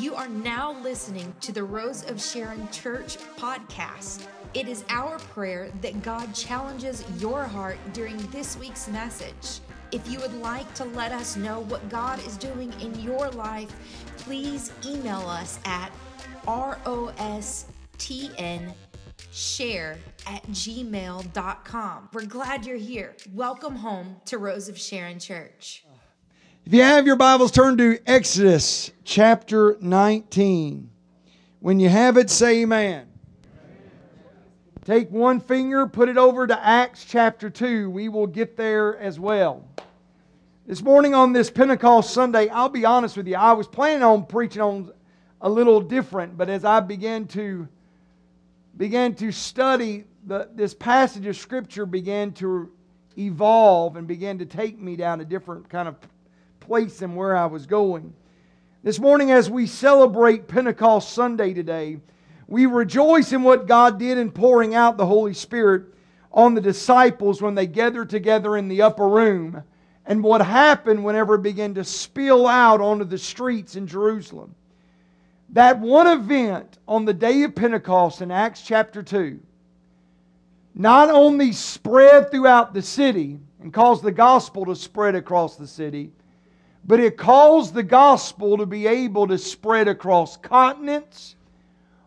You are now listening to the Rose of Sharon Church podcast. It is our prayer that God challenges your heart during this week's message. If you would like to let us know what God is doing in your life, please email us at rostn share at gmail.com. We're glad you're here. Welcome home to Rose of Sharon Church. If you have your Bibles, turn to Exodus chapter 19. When you have it, say amen. Take one finger, put it over to Acts chapter 2. We will get there as well. This morning on this Pentecost Sunday, I'll be honest with you, I was planning on preaching on a little different, but as I began to began to study the, this passage of Scripture began to evolve and began to take me down a different kind of place than where I was going. This morning, as we celebrate Pentecost Sunday today, we rejoice in what God did in pouring out the Holy Spirit on the disciples when they gathered together in the upper room and what happened whenever it began to spill out onto the streets in Jerusalem. That one event on the day of Pentecost in Acts chapter 2 not only spread throughout the city and caused the gospel to spread across the city, but it caused the gospel to be able to spread across continents,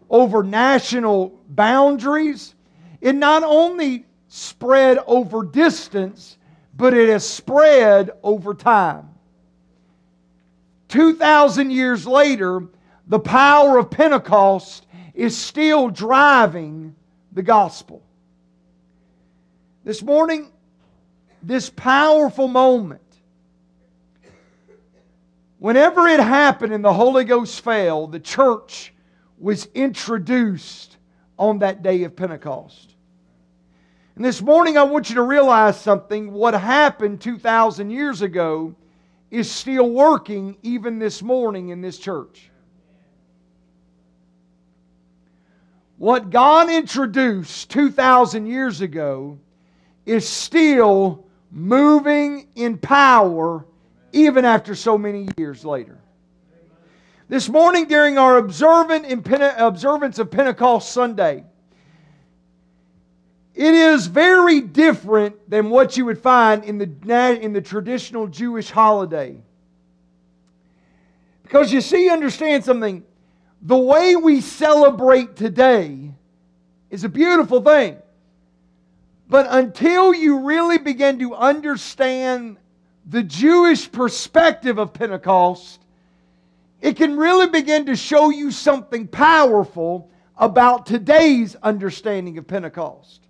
over national boundaries. It not only spread over distance, but it has spread over time. 2,000 years later, the power of Pentecost is still driving the gospel. This morning, this powerful moment, whenever it happened and the Holy Ghost fell, the church was introduced on that day of Pentecost. And this morning, I want you to realize something. What happened 2,000 years ago is still working even this morning in this church. What God introduced 2,000 years ago is still moving in power even after so many years later. This morning, during our observance of Pentecost Sunday, it is very different than what you would find in the, in the traditional Jewish holiday. Because you see, understand something the way we celebrate today is a beautiful thing. But until you really begin to understand the Jewish perspective of Pentecost, it can really begin to show you something powerful about today's understanding of Pentecost.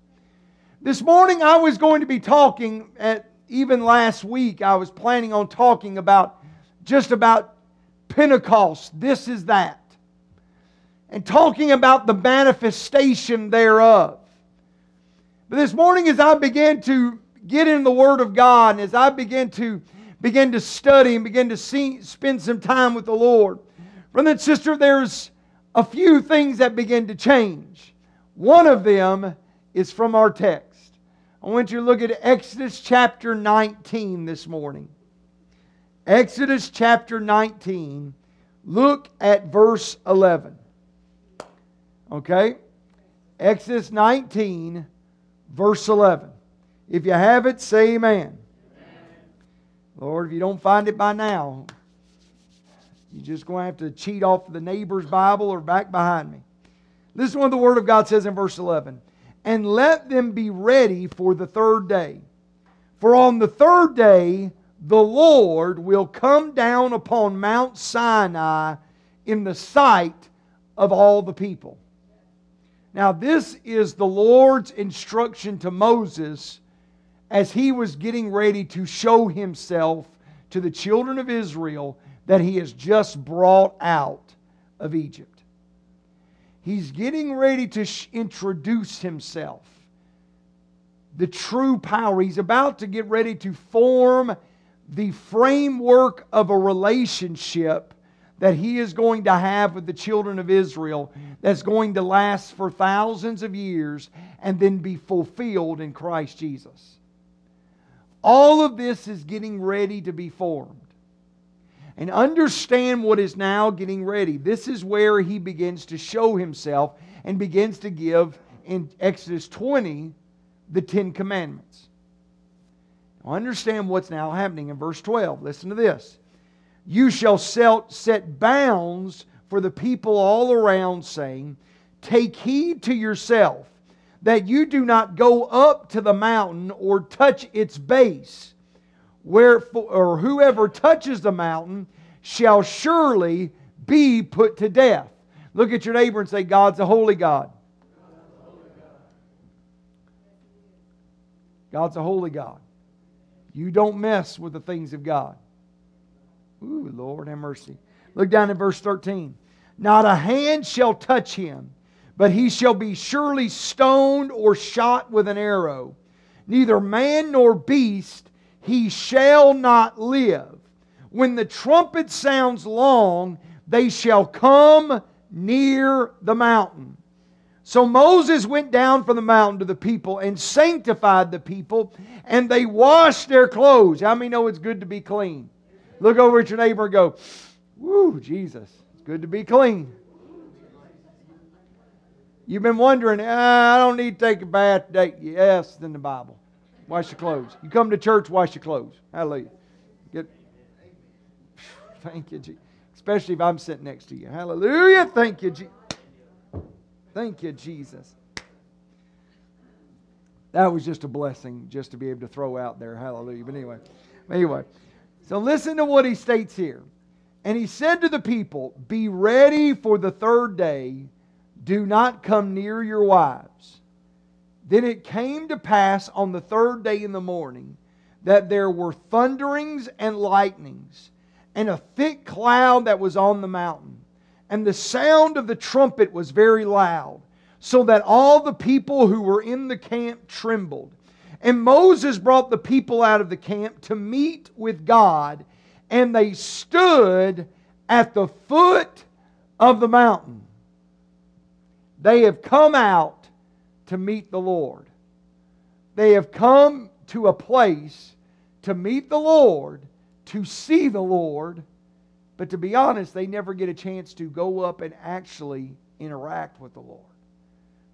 This morning I was going to be talking at even last week I was planning on talking about just about Pentecost. This is that and talking about the manifestation thereof. But this morning, as I began to get in the Word of God, and as I begin to begin to study and begin to see, spend some time with the Lord, brother and sister, there's a few things that begin to change. One of them is from our text. I want you to look at Exodus chapter 19 this morning. Exodus chapter 19, look at verse 11. Okay? Exodus 19, verse 11. If you have it, say amen. amen. Lord, if you don't find it by now, you're just going to have to cheat off the neighbor's Bible or back behind me. Listen to what the Word of God says in verse 11. And let them be ready for the third day. For on the third day, the Lord will come down upon Mount Sinai in the sight of all the people. Now, this is the Lord's instruction to Moses as he was getting ready to show himself to the children of Israel that he has just brought out of Egypt. He's getting ready to sh- introduce himself, the true power. He's about to get ready to form the framework of a relationship that he is going to have with the children of Israel that's going to last for thousands of years and then be fulfilled in Christ Jesus. All of this is getting ready to be formed. and understand what is now getting ready. This is where he begins to show himself and begins to give in Exodus 20 the Ten Commandments. Now understand what's now happening in verse 12. Listen to this. You shall set bounds for the people all around, saying, Take heed to yourself that you do not go up to the mountain or touch its base. Wherefore, or whoever touches the mountain shall surely be put to death. Look at your neighbor and say, God's a holy God. God's a holy God. You don't mess with the things of God. Ooh, Lord, have mercy. Look down at verse 13. Not a hand shall touch him, but he shall be surely stoned or shot with an arrow. Neither man nor beast he shall not live. When the trumpet sounds long, they shall come near the mountain. So Moses went down from the mountain to the people and sanctified the people, and they washed their clothes. How many know it's good to be clean? Look over at your neighbor and go, Woo, Jesus, it's good to be clean. You've been wondering, ah, I don't need to take a bath today. Yes, in the Bible. Wash your clothes. You come to church, wash your clothes. Hallelujah. Get, thank you, Jesus. Especially if I'm sitting next to you. Hallelujah. Thank you, Jesus. Thank you, Jesus. That was just a blessing just to be able to throw out there. Hallelujah. But anyway, anyway. So listen to what he states here. And he said to the people, Be ready for the third day. Do not come near your wives. Then it came to pass on the third day in the morning that there were thunderings and lightnings, and a thick cloud that was on the mountain and the sound of the trumpet was very loud, so that all the people who were in the camp trembled. And Moses brought the people out of the camp to meet with God, and they stood at the foot of the mountain. They have come out to meet the Lord. They have come to a place to meet the Lord, to see the Lord, but to be honest, they never get a chance to go up and actually interact with the Lord.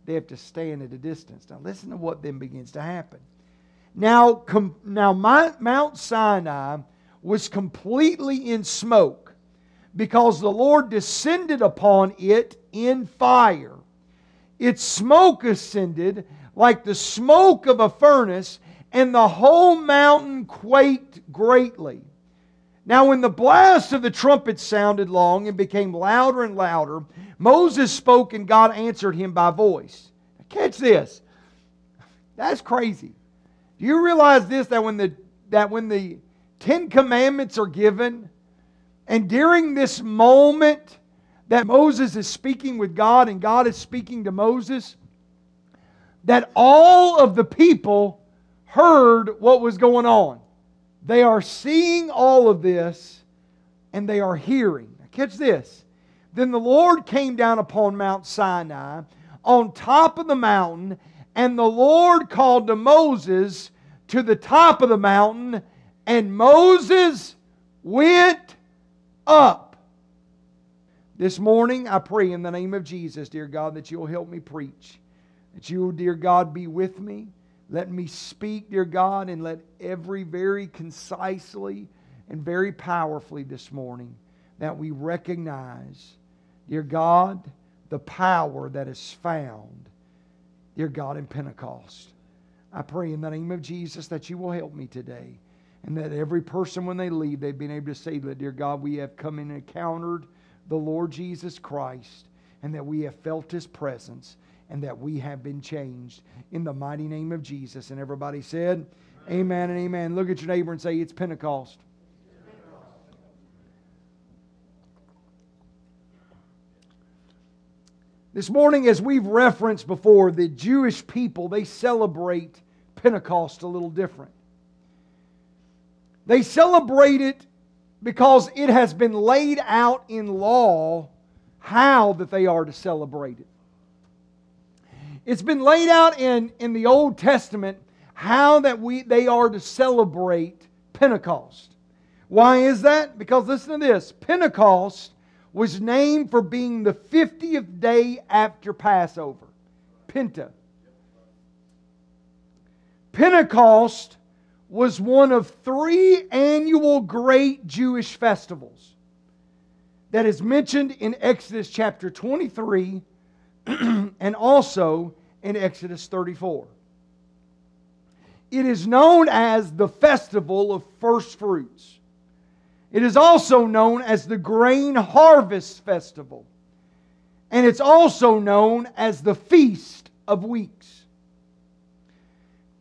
They have to stand at a distance. Now, listen to what then begins to happen. Now, com- now Mount Sinai was completely in smoke because the Lord descended upon it in fire. Its smoke ascended like the smoke of a furnace, and the whole mountain quaked greatly. Now, when the blast of the trumpet sounded long and became louder and louder, Moses spoke and God answered him by voice. Catch this. That's crazy. Do you realize this that when the that when the Ten Commandments are given, and during this moment that Moses is speaking with God and God is speaking to Moses, that all of the people heard what was going on. They are seeing all of this and they are hearing. Now catch this. Then the Lord came down upon Mount Sinai on top of the mountain, and the Lord called to Moses to the top of the mountain, and Moses went up. This morning, I pray in the name of Jesus, dear God, that you'll help me preach. That you, will, dear God, be with me. Let me speak, dear God, and let every very concisely and very powerfully this morning that we recognize, dear God, the power that is found, dear God, in Pentecost. I pray in the name of Jesus that you will help me today. And that every person, when they leave, they've been able to say that, dear God, we have come and encountered the Lord Jesus Christ, and that we have felt his presence and that we have been changed in the mighty name of Jesus. And everybody said, Amen, amen and amen. Look at your neighbor and say, It's Pentecost. This morning, as we've referenced before, the Jewish people, they celebrate Pentecost a little different. They celebrate it because it has been laid out in law how that they are to celebrate it. It's been laid out in, in the Old Testament how that we, they are to celebrate Pentecost. Why is that? Because listen to this Pentecost was named for being the 50th day after Passover. Penta. Pentecost was one of three annual great Jewish festivals that is mentioned in Exodus chapter 23 and also in Exodus 34. It is known as the Festival of First Fruits. It is also known as the Grain Harvest Festival. And it's also known as the Feast of Weeks.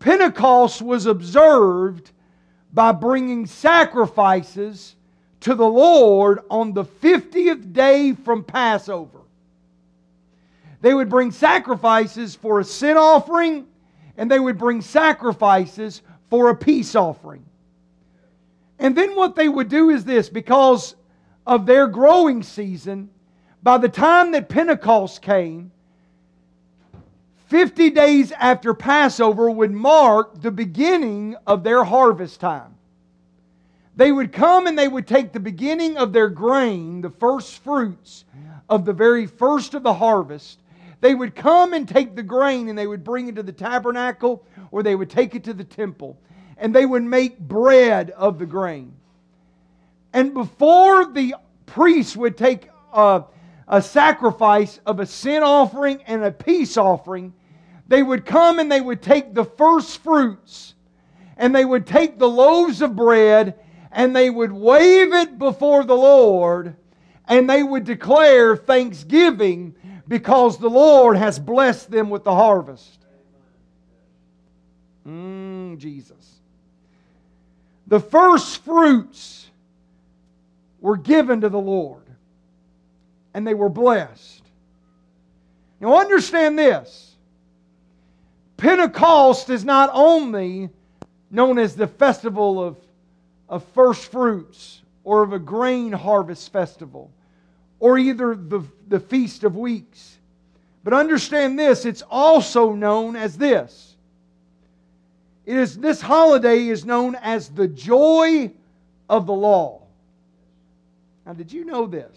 Pentecost was observed by bringing sacrifices to the Lord on the 50th day from Passover. They would bring sacrifices for a sin offering, and they would bring sacrifices for a peace offering. And then what they would do is this because of their growing season, by the time that Pentecost came, 50 days after Passover would mark the beginning of their harvest time. They would come and they would take the beginning of their grain, the first fruits of the very first of the harvest. They would come and take the grain and they would bring it to the tabernacle or they would take it to the temple and they would make bread of the grain. And before the priest would take a, a sacrifice of a sin offering and a peace offering, they would come and they would take the first fruits and they would take the loaves of bread and they would wave it before the Lord and they would declare thanksgiving because the Lord has blessed them with the harvest. Mm, Jesus. The first fruits were given to the Lord and they were blessed. Now, understand this Pentecost is not only known as the festival of, of first fruits or of a grain harvest festival or either the, the Feast of Weeks. But understand this, it's also known as this it is, this holiday is known as the joy of the law. Now, did you know this?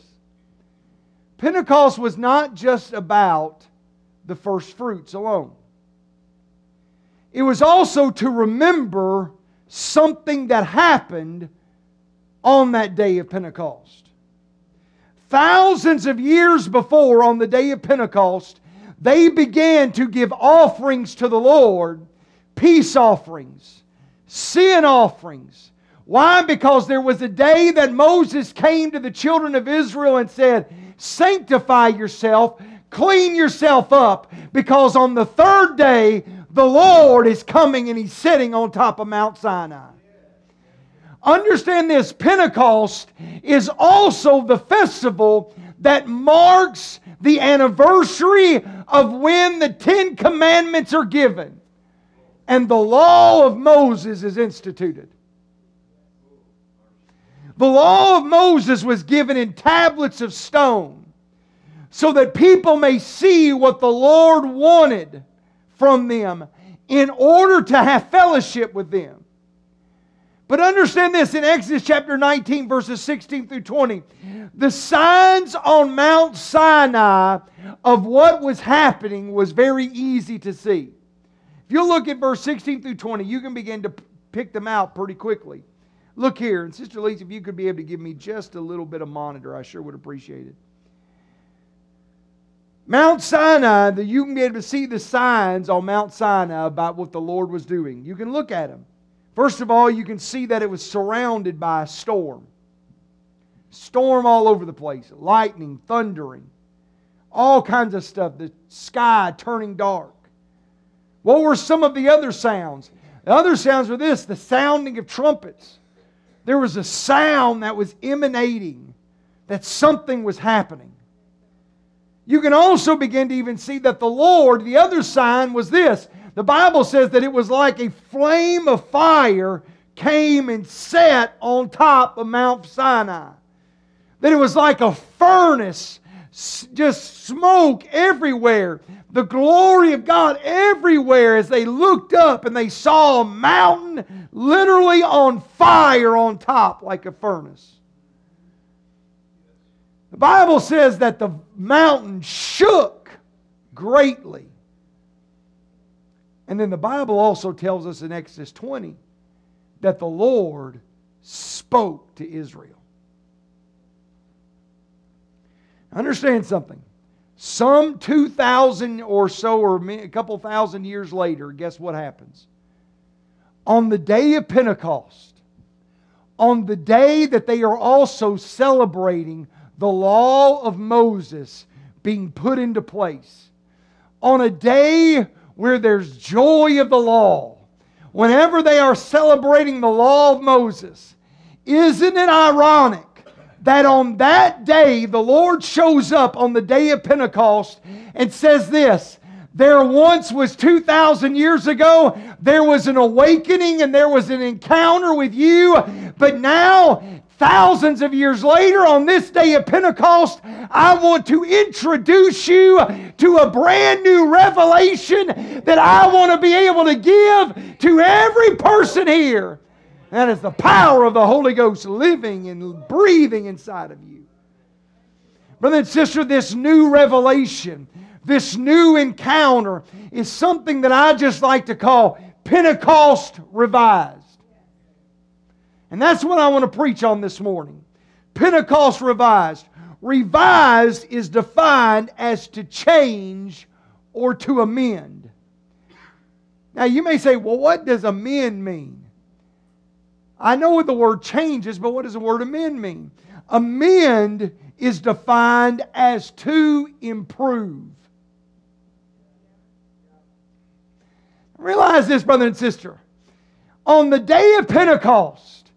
Pentecost was not just about the first fruits alone, it was also to remember something that happened on that day of Pentecost. Thousands of years before, on the day of Pentecost, they began to give offerings to the Lord peace offerings, sin offerings. Why? Because there was a day that Moses came to the children of Israel and said, Sanctify yourself, clean yourself up, because on the third day the Lord is coming and He's sitting on top of Mount Sinai. Understand this Pentecost is also the festival that marks the anniversary of when the Ten Commandments are given and the law of Moses is instituted. The law of Moses was given in tablets of stone so that people may see what the Lord wanted from them in order to have fellowship with them. But understand this in Exodus chapter 19, verses 16 through 20. The signs on Mount Sinai of what was happening was very easy to see. If you look at verse 16 through 20, you can begin to pick them out pretty quickly. Look here, and Sister Lisa, if you could be able to give me just a little bit of monitor, I sure would appreciate it. Mount Sinai, that you can be able to see the signs on Mount Sinai about what the Lord was doing. You can look at them. First of all, you can see that it was surrounded by a storm. Storm all over the place, lightning, thundering, all kinds of stuff, the sky turning dark. What were some of the other sounds? The other sounds were this the sounding of trumpets. There was a sound that was emanating that something was happening. You can also begin to even see that the Lord, the other sign was this. The Bible says that it was like a flame of fire came and set on top of Mount Sinai. That it was like a furnace just smoke everywhere, the glory of God everywhere as they looked up and they saw a mountain literally on fire on top like a furnace. The Bible says that the mountain shook greatly. And then the Bible also tells us in Exodus 20 that the Lord spoke to Israel. Understand something. Some 2,000 or so, or a couple thousand years later, guess what happens? On the day of Pentecost, on the day that they are also celebrating the law of Moses being put into place, on a day where there's joy of the law, whenever they are celebrating the law of Moses, isn't it ironic that on that day the Lord shows up on the day of Pentecost and says this there once was 2,000 years ago, there was an awakening and there was an encounter with you, but now, thousands of years later, on this day of Pentecost, I want to introduce you to a brand new revelation that I want to be able to give to every person here. That is the power of the Holy Ghost living and breathing inside of you. Brother and sister, this new revelation, this new encounter is something that I just like to call Pentecost revised. And that's what I want to preach on this morning. Pentecost revised. Revised is defined as to change or to amend. Now you may say, well, what does amend mean? I know what the word changes, but what does the word amend mean? Amend is defined as to improve. Realize this, brother and sister. On the day of Pentecost,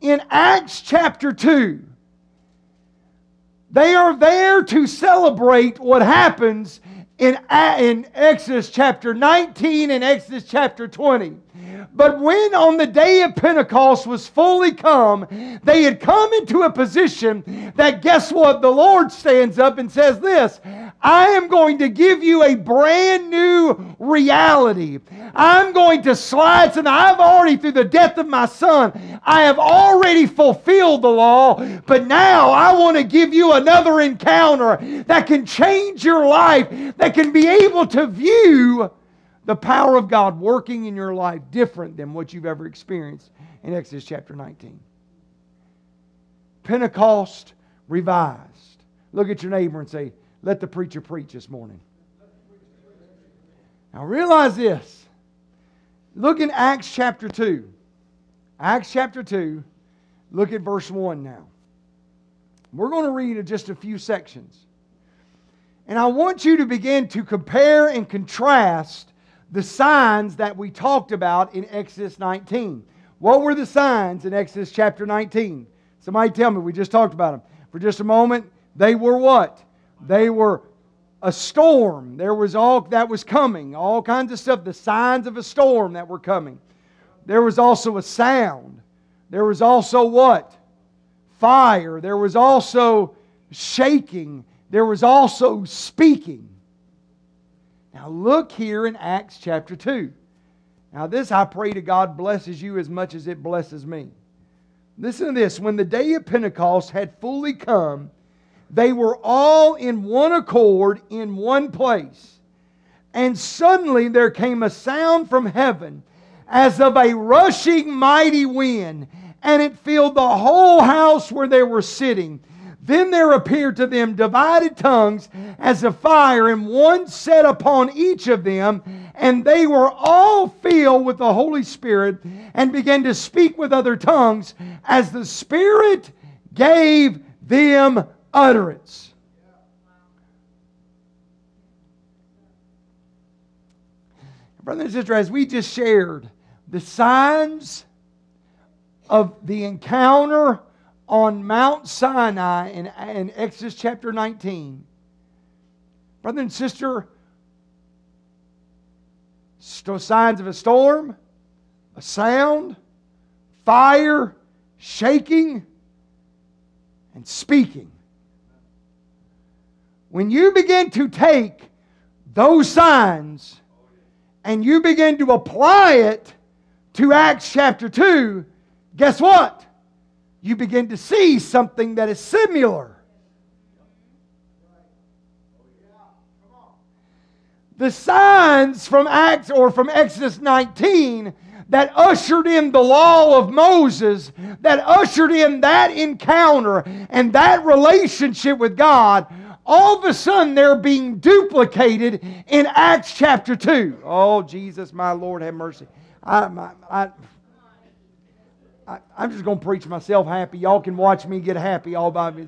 in Acts chapter 2, they are there to celebrate what happens in, in Exodus chapter 19 and Exodus chapter 20. But when on the day of Pentecost was fully come, they had come into a position that guess what? The Lord stands up and says this I am going to give you a brand new reality. I'm going to slide, and I've already, through the death of my son, I have already fulfilled the law, but now I want to give you another encounter that can change your life, that can be able to view the power of God working in your life different than what you've ever experienced in Exodus chapter 19. Pentecost revised. Look at your neighbor and say, Let the preacher preach this morning. Now realize this. Look in Acts chapter 2. Acts chapter 2. Look at verse 1 now. We're going to read just a few sections. And I want you to begin to compare and contrast the signs that we talked about in Exodus 19. What were the signs in Exodus chapter 19? Somebody tell me, we just talked about them. For just a moment, they were what? They were a storm. There was all that was coming, all kinds of stuff, the signs of a storm that were coming. There was also a sound. There was also what? Fire. There was also shaking. There was also speaking. Now look here in Acts chapter 2. Now, this I pray to God blesses you as much as it blesses me. Listen to this. When the day of Pentecost had fully come, they were all in one accord in one place. And suddenly there came a sound from heaven as of a rushing mighty wind, and it filled the whole house where they were sitting. Then there appeared to them divided tongues as a fire, and one set upon each of them. And they were all filled with the Holy Spirit and began to speak with other tongues as the Spirit gave them utterance. Brother and sister, as we just shared, the signs of the encounter on Mount Sinai in, in Exodus chapter 19. Brother and sister, signs of a storm, a sound, fire, shaking, and speaking. when you begin to take those signs and you begin to apply it to Acts chapter 2, guess what? You begin to see something that is similar. The signs from Acts or from Exodus 19 that ushered in the law of Moses, that ushered in that encounter and that relationship with God, all of a sudden they're being duplicated in Acts chapter 2. Oh, Jesus, my Lord, have mercy. I, I, I, am just going to preach myself happy. Y'all can watch me get happy all by me.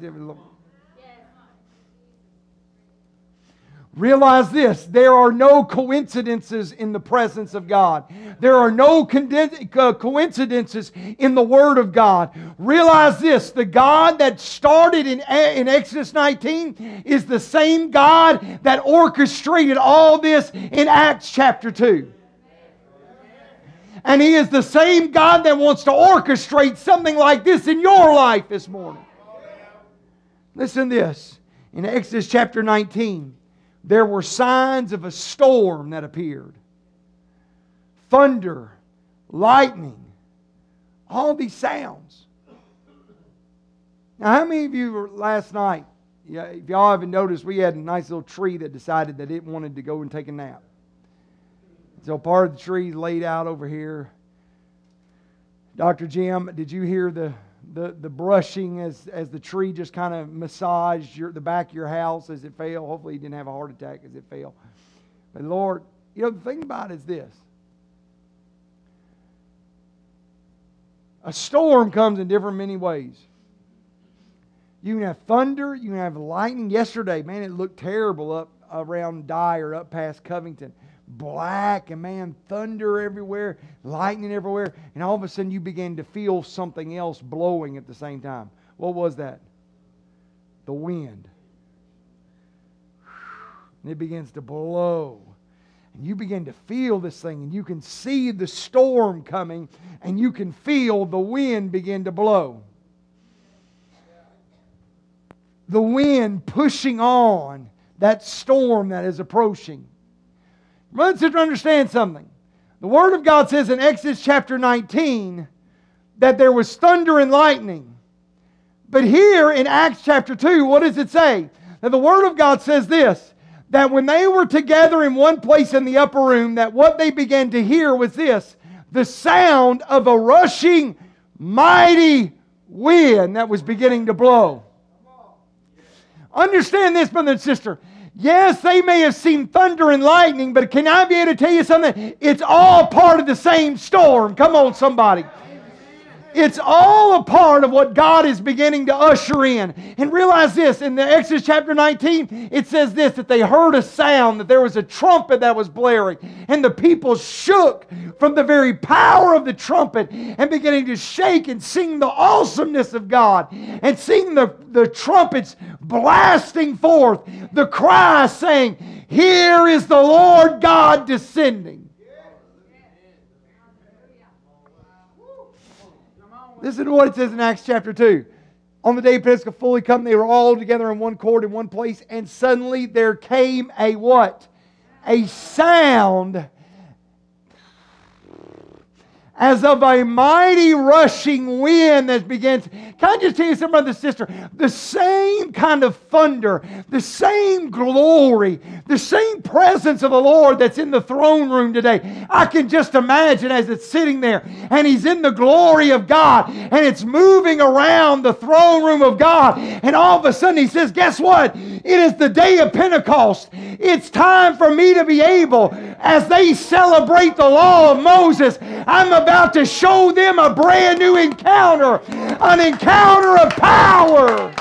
Realize this there are no coincidences in the presence of God. There are no uh, coincidences in the Word of God. Realize this the God that started in, in Exodus 19 is the same God that orchestrated all this in Acts chapter 2. And He is the same God that wants to orchestrate something like this in your life this morning. Listen this. In Exodus chapter 19, there were signs of a storm that appeared thunder, lightning, all these sounds. Now, how many of you last night? If y'all haven't noticed, we had a nice little tree that decided that it wanted to go and take a nap. So part of the tree laid out over here. Dr. Jim, did you hear the the, the brushing as, as the tree just kind of massaged your, the back of your house as it fell. Hopefully, you didn't have a heart attack as it fell. But Lord, you know, the thing about it is this a storm comes in different many ways. You can have thunder, you can have lightning. Yesterday, man, it looked terrible up around Dyer, up past Covington black and man, thunder everywhere, lightning everywhere, and all of a sudden you begin to feel something else blowing at the same time. What was that? The wind. And it begins to blow. And you begin to feel this thing, and you can see the storm coming, and you can feel the wind begin to blow. The wind pushing on that storm that is approaching. Brothers and understand something. The Word of God says in Exodus chapter 19 that there was thunder and lightning. But here in Acts chapter 2, what does it say? That the Word of God says this that when they were together in one place in the upper room, that what they began to hear was this the sound of a rushing, mighty wind that was beginning to blow. Understand this, brother and sister. Yes, they may have seen thunder and lightning, but can I be able to tell you something? It's all part of the same storm. Come on, somebody. It's all a part of what God is beginning to usher in. And realize this in the Exodus chapter 19, it says this that they heard a sound, that there was a trumpet that was blaring, and the people shook from the very power of the trumpet and beginning to shake and sing the awesomeness of God and sing the, the trumpets blasting forth, the cry saying, Here is the Lord God descending. Listen to what it says in Acts chapter 2. On the day of Pentecost fully come, they were all together in one court in one place, and suddenly there came a what? A sound as of a mighty rushing wind that begins. Can I just tell you something, brother and sister? The same kind of thunder, the same glory, the same presence of the Lord that's in the throne room today. I can just imagine as it's sitting there and he's in the glory of God and it's moving around the throne room of God. And all of a sudden he says, Guess what? It is the day of Pentecost. It's time for me to be able, as they celebrate the law of Moses, I'm about about to show them a brand new encounter, an encounter of power.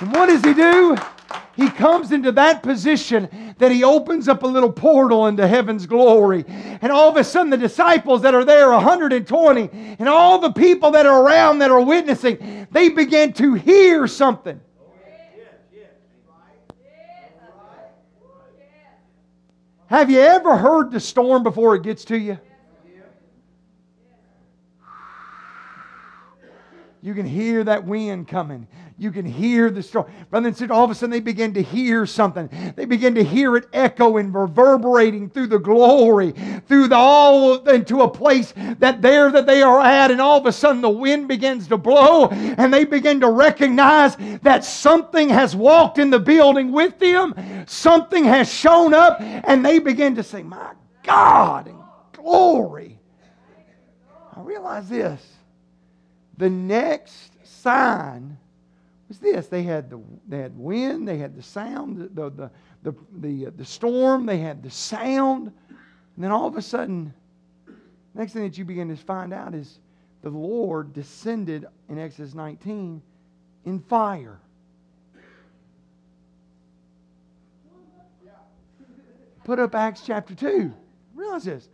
And what does he do? He comes into that position that he opens up a little portal into heaven's glory. And all of a sudden, the disciples that are there, 120, and all the people that are around that are witnessing, they begin to hear something. Have you ever heard the storm before it gets to you? You can hear that wind coming. You can hear the storm. Brother and sister, all of a sudden they begin to hear something. They begin to hear it echoing, reverberating through the glory, through the all into a place that there that they are at, and all of a sudden the wind begins to blow, and they begin to recognize that something has walked in the building with them, something has shown up, and they begin to say, My God, and glory. I realize this. The next sign was this they had the, they had wind, they had the sound, the, the, the, the, uh, the storm, they had the sound. And then all of a sudden, next thing that you begin to find out is the Lord descended in Exodus 19 in fire. Put up Acts chapter 2. Realize this.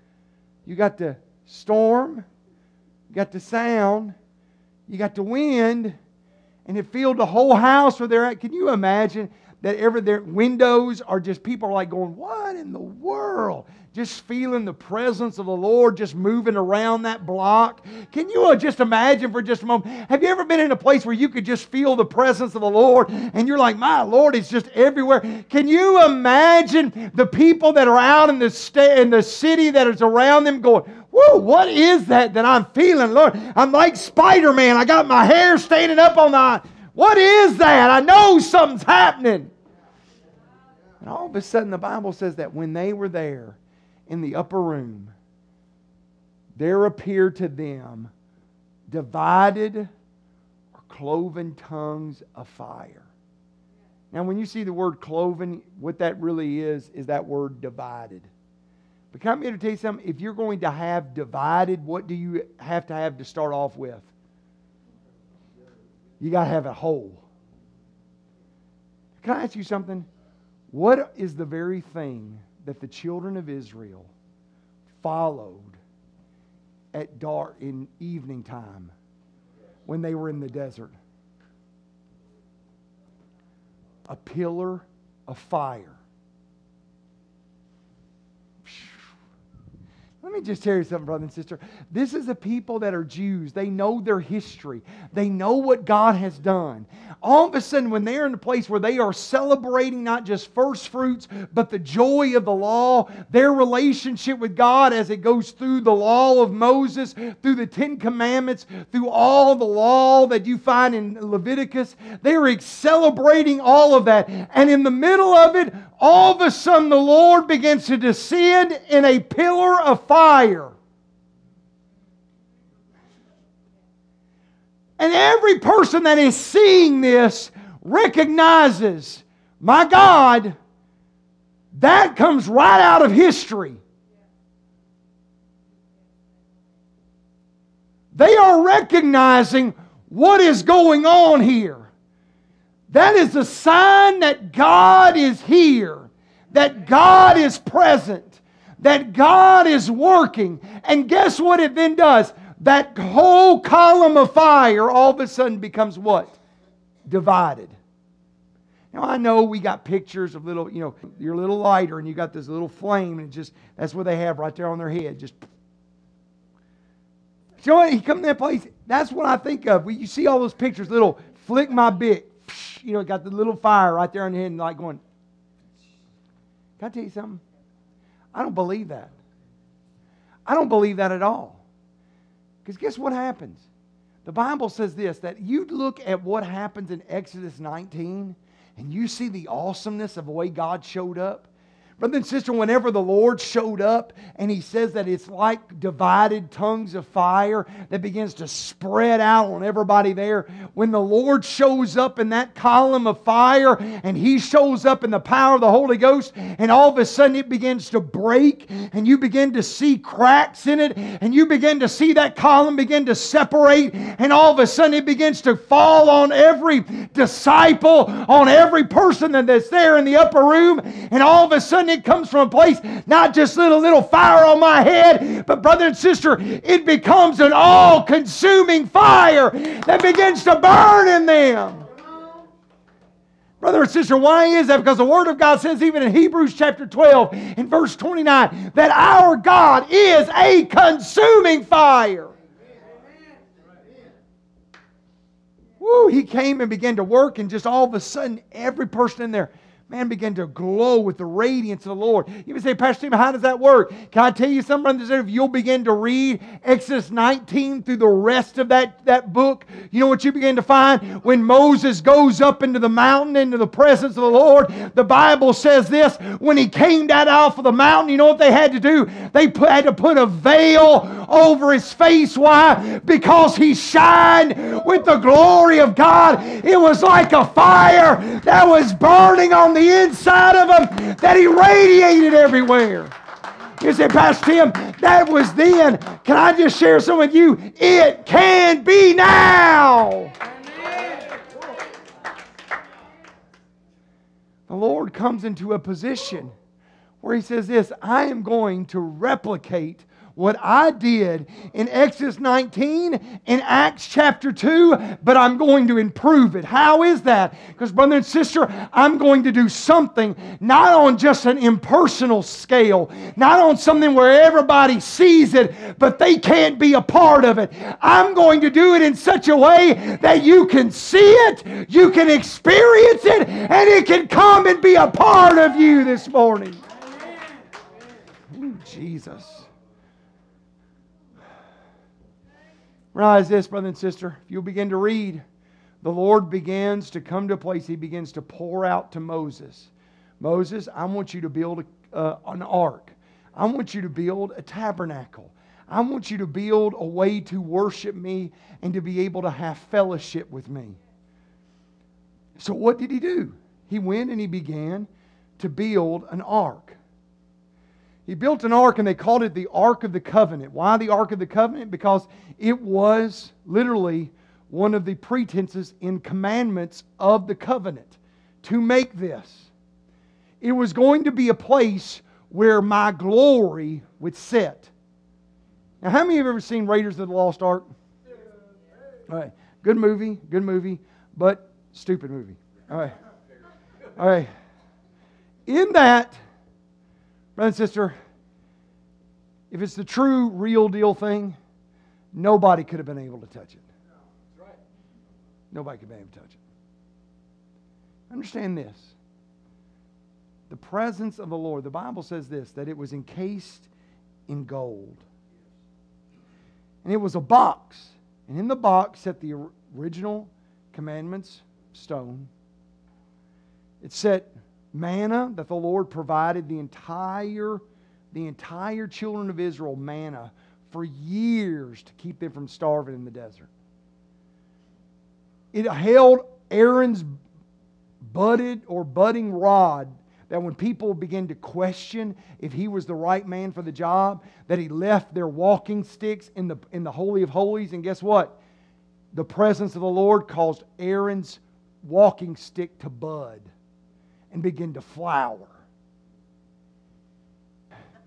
You got the storm, you got the sound, you got the wind, and it filled the whole house where they're at. Can you imagine that ever their windows are just people are like going, What in the world? Just feeling the presence of the Lord just moving around that block. Can you uh, just imagine for just a moment? Have you ever been in a place where you could just feel the presence of the Lord and you're like, My Lord, it's just everywhere? Can you imagine the people that are out in the, sta- in the city that is around them going, Whoa, what is that that I'm feeling, Lord? I'm like Spider Man. I got my hair standing up on the. What is that? I know something's happening. And all of a sudden, the Bible says that when they were there in the upper room, there appeared to them divided or cloven tongues of fire. Now, when you see the word cloven, what that really is, is that word divided. But come here to tell you something. If you're going to have divided, what do you have to have to start off with? You got to have a whole. Can I ask you something? What is the very thing that the children of Israel followed at dark in evening time when they were in the desert? A pillar of fire. Let me just tell you something, brother and sister. This is a people that are Jews. They know their history, they know what God has done. All of a sudden, when they're in a place where they are celebrating not just first fruits, but the joy of the law, their relationship with God as it goes through the law of Moses, through the Ten Commandments, through all the law that you find in Leviticus, they are celebrating all of that. And in the middle of it, all of a sudden the Lord begins to descend in a pillar of fire. And every person that is seeing this recognizes, my God, that comes right out of history. They are recognizing what is going on here. That is a sign that God is here, that God is present, that God is working. And guess what it then does? That whole column of fire all of a sudden becomes what? Divided. Now I know we got pictures of little, you know, your little lighter and you got this little flame and just that's what they have right there on their head. Just you know what? He come to that place. That's what I think of. You see all those pictures, little flick my Bic, you know, got the little fire right there on the head and like going. Can I tell you something? I don't believe that. I don't believe that at all. Because guess what happens? The Bible says this that you look at what happens in Exodus 19 and you see the awesomeness of the way God showed up. Brother and sister, whenever the Lord showed up and he says that it's like divided tongues of fire that begins to spread out on everybody there, when the Lord shows up in that column of fire and he shows up in the power of the Holy Ghost, and all of a sudden it begins to break and you begin to see cracks in it and you begin to see that column begin to separate, and all of a sudden it begins to fall on every disciple, on every person that's there in the upper room, and all of a sudden it comes from a place, not just little, little fire on my head, but brother and sister, it becomes an all consuming fire that begins to burn in them. Brother and sister, why is that? Because the Word of God says, even in Hebrews chapter 12, in verse 29, that our God is a consuming fire. Woo, he came and began to work, and just all of a sudden, every person in there man began to glow with the radiance of the Lord. You would say, Pastor Tim, how does that work? Can I tell you something, brothers If you'll begin to read Exodus 19 through the rest of that, that book, you know what you begin to find? When Moses goes up into the mountain, into the presence of the Lord, the Bible says this when he came down off of the mountain, you know what they had to do? They put, had to put a veil over his face. Why? Because he shined with the glory of God. It was like a fire that was burning on the the inside of him that he radiated everywhere. You say, Pastor Tim, that was then. Can I just share some with you? It can be now. The Lord comes into a position where He says, This, I am going to replicate what I did in Exodus 19 in Acts chapter 2, but I'm going to improve it. How is that? Because, brother and sister, I'm going to do something not on just an impersonal scale, not on something where everybody sees it, but they can't be a part of it. I'm going to do it in such a way that you can see it, you can experience it, and it can come and be a part of you this morning. Ooh, Jesus. Realize this, brother and sister. If you'll begin to read, the Lord begins to come to a place, He begins to pour out to Moses Moses, I want you to build a, uh, an ark. I want you to build a tabernacle. I want you to build a way to worship me and to be able to have fellowship with me. So, what did he do? He went and he began to build an ark. He built an ark and they called it the Ark of the Covenant. Why the Ark of the Covenant? Because it was literally one of the pretenses in commandments of the covenant to make this. It was going to be a place where my glory would sit. Now, how many have ever seen Raiders of the Lost Ark? All right. Good movie, good movie, but stupid movie. All right. All right. In that, Brother and sister, if it's the true, real deal thing, nobody could have been able to touch it. Nobody could have been able to touch it. Understand this. The presence of the Lord, the Bible says this, that it was encased in gold. And it was a box. And in the box set the original commandments, stone. It set manna that the Lord provided the entire the entire children of Israel manna for years to keep them from starving in the desert. It held Aaron's budded or budding rod that when people began to question if he was the right man for the job, that he left their walking sticks in the, in the Holy of Holies. And guess what? The presence of the Lord caused Aaron's walking stick to bud and begin to flower.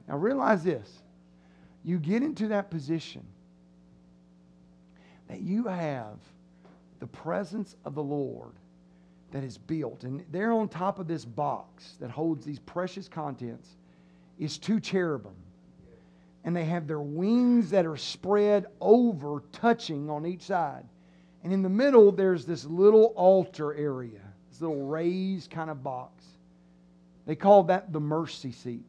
Now realize this you get into that position that you have the presence of the Lord that is built. And there on top of this box that holds these precious contents is two cherubim. And they have their wings that are spread over, touching on each side. And in the middle, there's this little altar area, this little raised kind of box. They called that the mercy seat.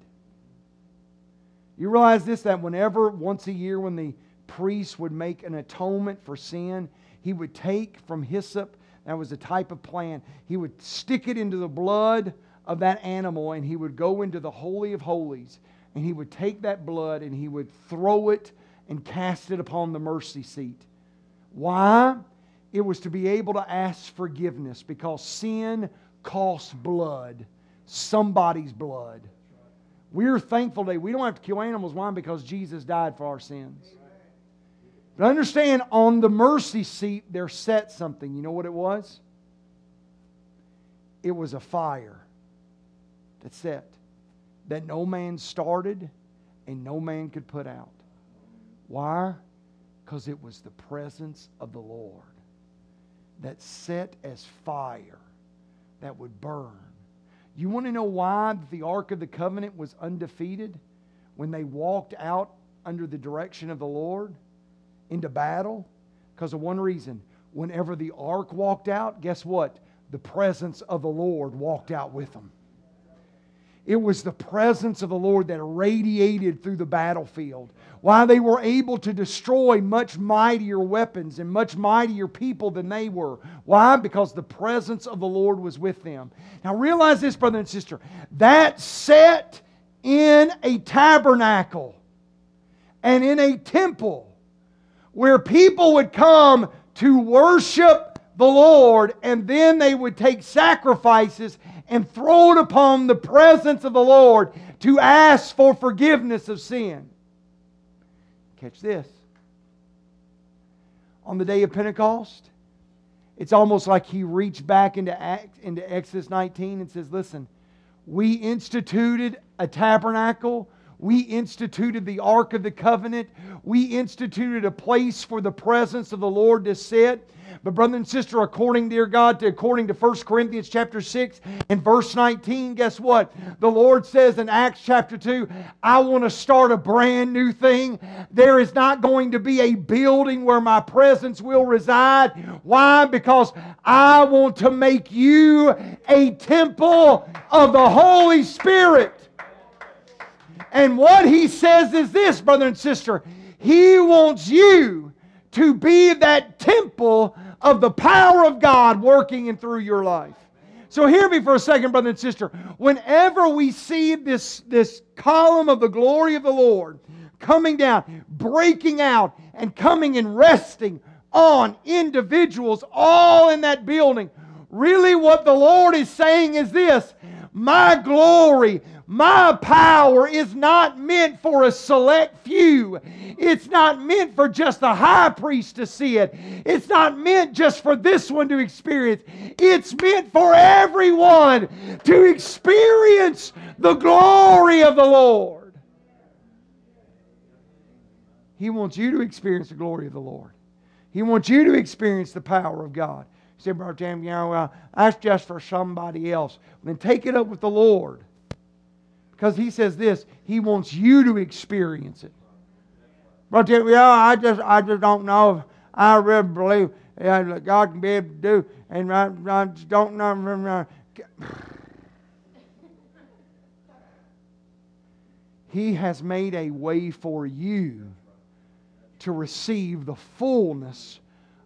You realize this that whenever, once a year, when the priest would make an atonement for sin, he would take from hyssop, that was a type of plant, he would stick it into the blood of that animal and he would go into the Holy of Holies and he would take that blood and he would throw it and cast it upon the mercy seat. Why? It was to be able to ask forgiveness because sin costs blood somebody's blood. We're thankful today. We don't have to kill animals. Why? Because Jesus died for our sins. But understand, on the mercy seat, there set something. You know what it was? It was a fire that set, that no man started and no man could put out. Why? Because it was the presence of the Lord that set as fire that would burn you want to know why the Ark of the Covenant was undefeated when they walked out under the direction of the Lord into battle? Because of one reason whenever the ark walked out, guess what? The presence of the Lord walked out with them. It was the presence of the Lord that radiated through the battlefield. Why they were able to destroy much mightier weapons and much mightier people than they were. Why? Because the presence of the Lord was with them. Now realize this, brother and sister. That set in a tabernacle and in a temple where people would come to worship the Lord and then they would take sacrifices and throw it upon the presence of the Lord to ask for forgiveness of sin. Catch this. On the day of Pentecost, it's almost like he reached back into, Act, into Exodus 19 and says, Listen, we instituted a tabernacle we instituted the Ark of the Covenant. We instituted a place for the presence of the Lord to sit. But brother and sister, according, dear God, to, according to 1 Corinthians chapter 6 and verse 19, guess what? The Lord says in Acts chapter 2, I want to start a brand new thing. There is not going to be a building where my presence will reside. Why? Because I want to make you a temple of the Holy Spirit. And what he says is this, brother and sister He wants you to be that temple of the power of God working in through your life. So, hear me for a second, brother and sister. Whenever we see this, this column of the glory of the Lord coming down, breaking out, and coming and resting on individuals all in that building, really what the Lord is saying is this My glory, my power is not meant for a select few. It's not meant for just the high priest to see it. It's not meant just for this one to experience. It's meant for everyone to experience the glory of the Lord. He wants you to experience the glory of the Lord. He wants you to experience the power of God. He said, Brother Tim, you know, that's just for somebody else. Then take it up with the Lord. Because he says this, he wants you to experience it. But yeah, I just I just don't know if I really believe yeah, God can be able to do, and I, I just don't know. Uh, he has made a way for you to receive the fullness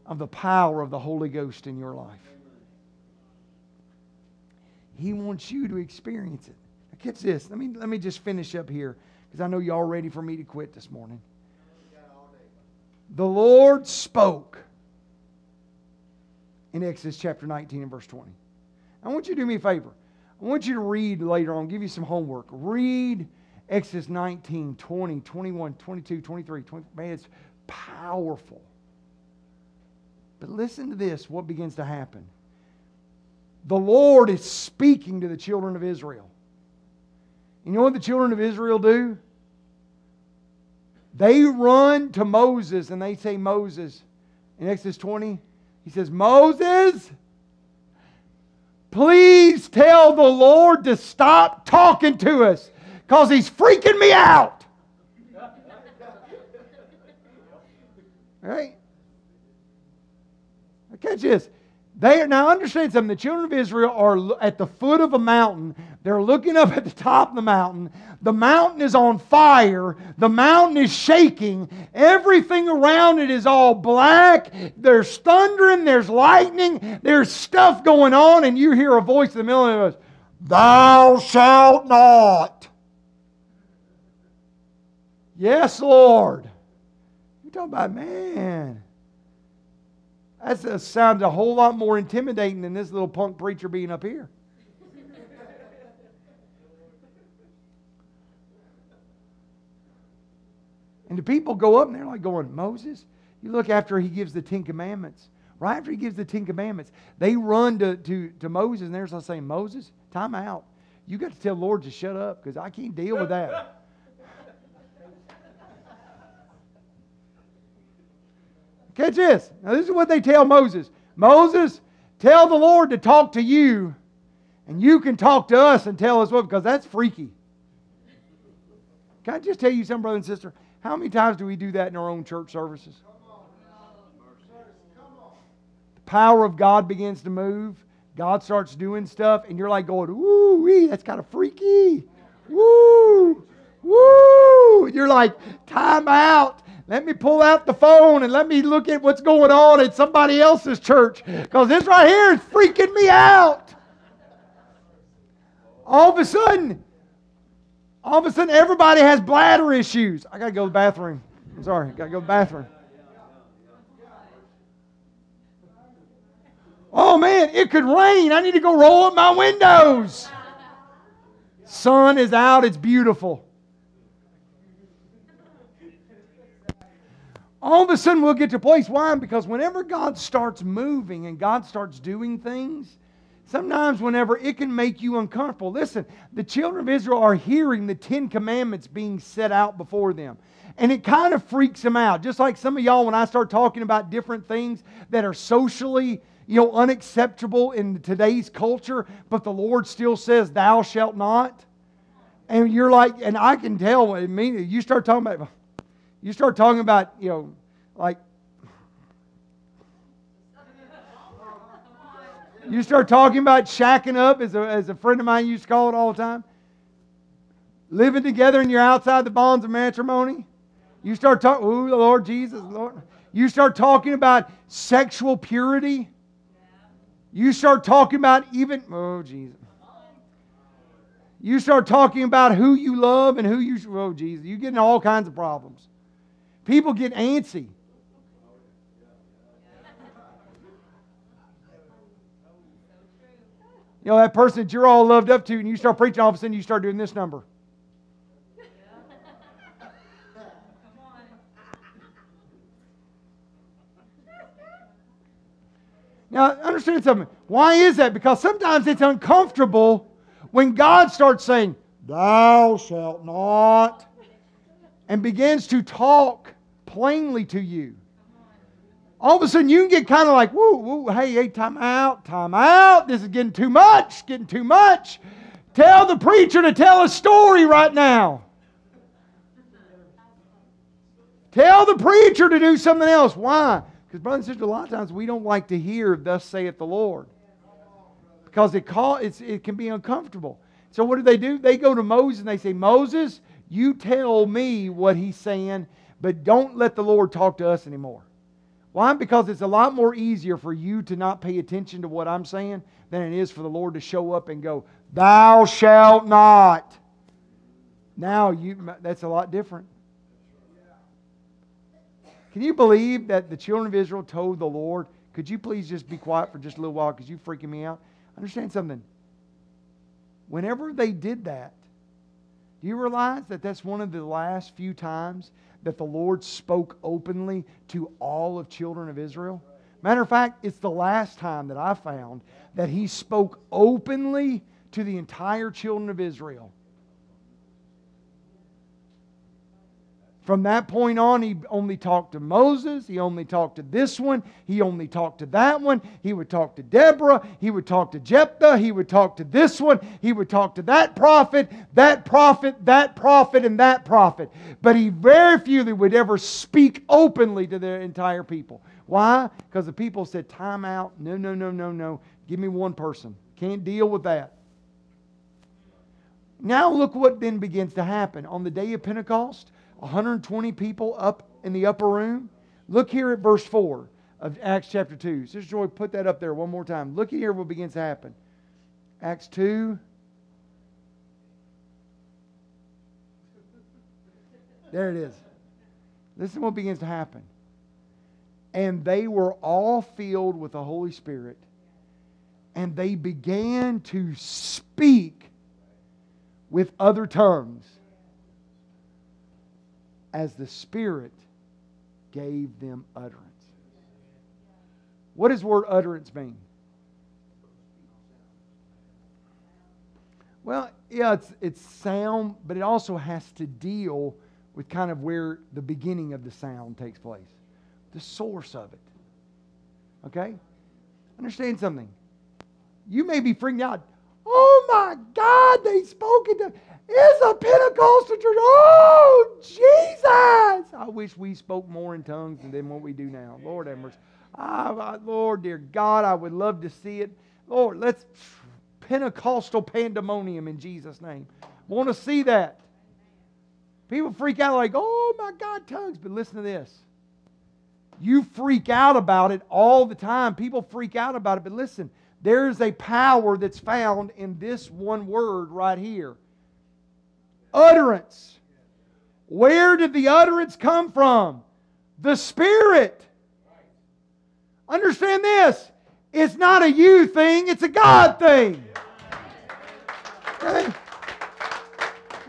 of the power of the Holy Ghost in your life. He wants you to experience it. Catch this. Let me, let me just finish up here because I know y'all ready for me to quit this morning. The Lord spoke in Exodus chapter 19 and verse 20. I want you to do me a favor. I want you to read later on, give you some homework. Read Exodus 19, 20, 21, 22, 23. 20, man, it's powerful. But listen to this what begins to happen. The Lord is speaking to the children of Israel. You know what the children of Israel do? They run to Moses and they say, Moses, in Exodus 20, he says, Moses, please tell the Lord to stop talking to us because he's freaking me out. right? I catch this. They are, now understand something. The children of Israel are at the foot of a mountain. They're looking up at the top of the mountain. The mountain is on fire. The mountain is shaking. Everything around it is all black. There's thundering. There's lightning. There's stuff going on. And you hear a voice in the middle of it Thou shalt not. Yes, Lord. You're talking about, man. That sounds a whole lot more intimidating than this little punk preacher being up here. and the people go up and they're like going, Moses, you look after he gives the Ten Commandments. Right after he gives the Ten Commandments, they run to, to, to Moses and they're saying, Moses, time out. You got to tell Lord to shut up because I can't deal with that. Catch this. Now, this is what they tell Moses Moses, tell the Lord to talk to you, and you can talk to us and tell us what, because that's freaky. Can I just tell you something, brother and sister? How many times do we do that in our own church services? The power of God begins to move. God starts doing stuff, and you're like going, "Ooh, wee, that's kind of freaky." Woo, woo! You're like, "Time out." Let me pull out the phone and let me look at what's going on at somebody else's church because this right here is freaking me out. All of a sudden, all of a sudden, everybody has bladder issues. I got to go to the bathroom. I'm sorry, got to go to the bathroom. Oh man, it could rain. I need to go roll up my windows. Sun is out, it's beautiful. All of a sudden, we'll get to a place. Why? Because whenever God starts moving and God starts doing things, sometimes whenever it can make you uncomfortable. Listen, the children of Israel are hearing the Ten Commandments being set out before them. And it kind of freaks them out. Just like some of y'all, when I start talking about different things that are socially you know, unacceptable in today's culture, but the Lord still says, Thou shalt not. And you're like, and I can tell what it means. You start talking about you start talking about, you know, like, you start talking about shacking up, as a, as a friend of mine used to call it all the time. Living together and you're outside the bonds of matrimony. You start talking, ooh, the Lord Jesus, Lord. You start talking about sexual purity. You start talking about even, oh, Jesus. You start talking about who you love and who you, oh, Jesus. You get in all kinds of problems. People get antsy. You know, that person that you're all loved up to, and you start preaching, all of a sudden you start doing this number. Now, understand something. Why is that? Because sometimes it's uncomfortable when God starts saying, Thou shalt not, and begins to talk plainly to you. All of a sudden, you can get kind of like, hey, hey, time out, time out. This is getting too much, getting too much. Tell the preacher to tell a story right now. Tell the preacher to do something else. Why? Because, brothers and sisters, a lot of times we don't like to hear, Thus saith the Lord. Because it, call, it can be uncomfortable. So, what do they do? They go to Moses and they say, Moses, you tell me what he's saying but don't let the Lord talk to us anymore. Why? Because it's a lot more easier for you to not pay attention to what I'm saying than it is for the Lord to show up and go, Thou shalt not. Now you that's a lot different. Can you believe that the children of Israel told the Lord, Could you please just be quiet for just a little while because you're freaking me out? Understand something. Whenever they did that, do you realize that that's one of the last few times that the Lord spoke openly to all of children of Israel? Matter of fact, it's the last time that I found that he spoke openly to the entire children of Israel. From that point on, he only talked to Moses. He only talked to this one. He only talked to that one. He would talk to Deborah. He would talk to Jephthah. He would talk to this one. He would talk to that prophet, that prophet, that prophet, and that prophet. But he very few would ever speak openly to their entire people. Why? Because the people said, Time out. No, no, no, no, no. Give me one person. Can't deal with that. Now, look what then begins to happen. On the day of Pentecost, 120 people up in the upper room. Look here at verse 4 of Acts chapter 2. Sister Joy, put that up there one more time. Look here what begins to happen. Acts 2. There it is. Listen what begins to happen. And they were all filled with the Holy Spirit, and they began to speak with other tongues as the Spirit gave them utterance. What does word utterance mean? Well, yeah, it's, it's sound, but it also has to deal with kind of where the beginning of the sound takes place, the source of it. Okay? Understand something. You may be freaking out. Oh my God, they spoke it. It's a Pentecostal church. Oh, Jesus. I wish we spoke more in tongues than what we do now. Lord have mercy. Ah, Lord, dear God, I would love to see it. Lord, let's Pentecostal pandemonium in Jesus' name. Want to see that. People freak out like, oh my God, tongues. But listen to this. You freak out about it all the time. People freak out about it. But listen, there's a power that's found in this one word right here utterance. Where did the utterance come from? The Spirit. Understand this it's not a you thing, it's a God thing. Okay?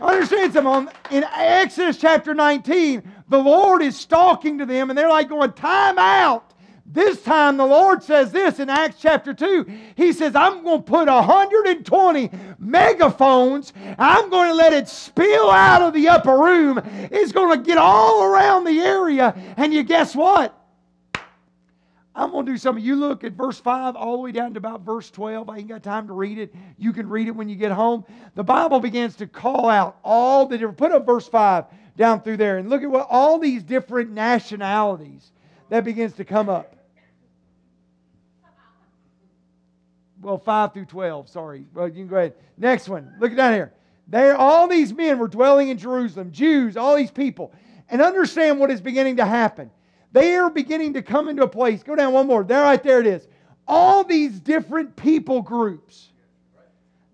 Understand something. In Exodus chapter 19, the Lord is talking to them, and they're like going, Time out. This time the Lord says this in Acts chapter 2. He says, I'm going to put 120 megaphones. I'm going to let it spill out of the upper room. It's going to get all around the area. And you guess what? I'm going to do something. You look at verse 5 all the way down to about verse 12. I ain't got time to read it. You can read it when you get home. The Bible begins to call out all the different, put up verse 5 down through there and look at what all these different nationalities that begins to come up. Well, 5 through 12, sorry. Well, you can go ahead. Next one. Look down here. There, all these men were dwelling in Jerusalem, Jews, all these people. And understand what is beginning to happen they are beginning to come into a place. Go down one more. There, right there it is. All these different people groups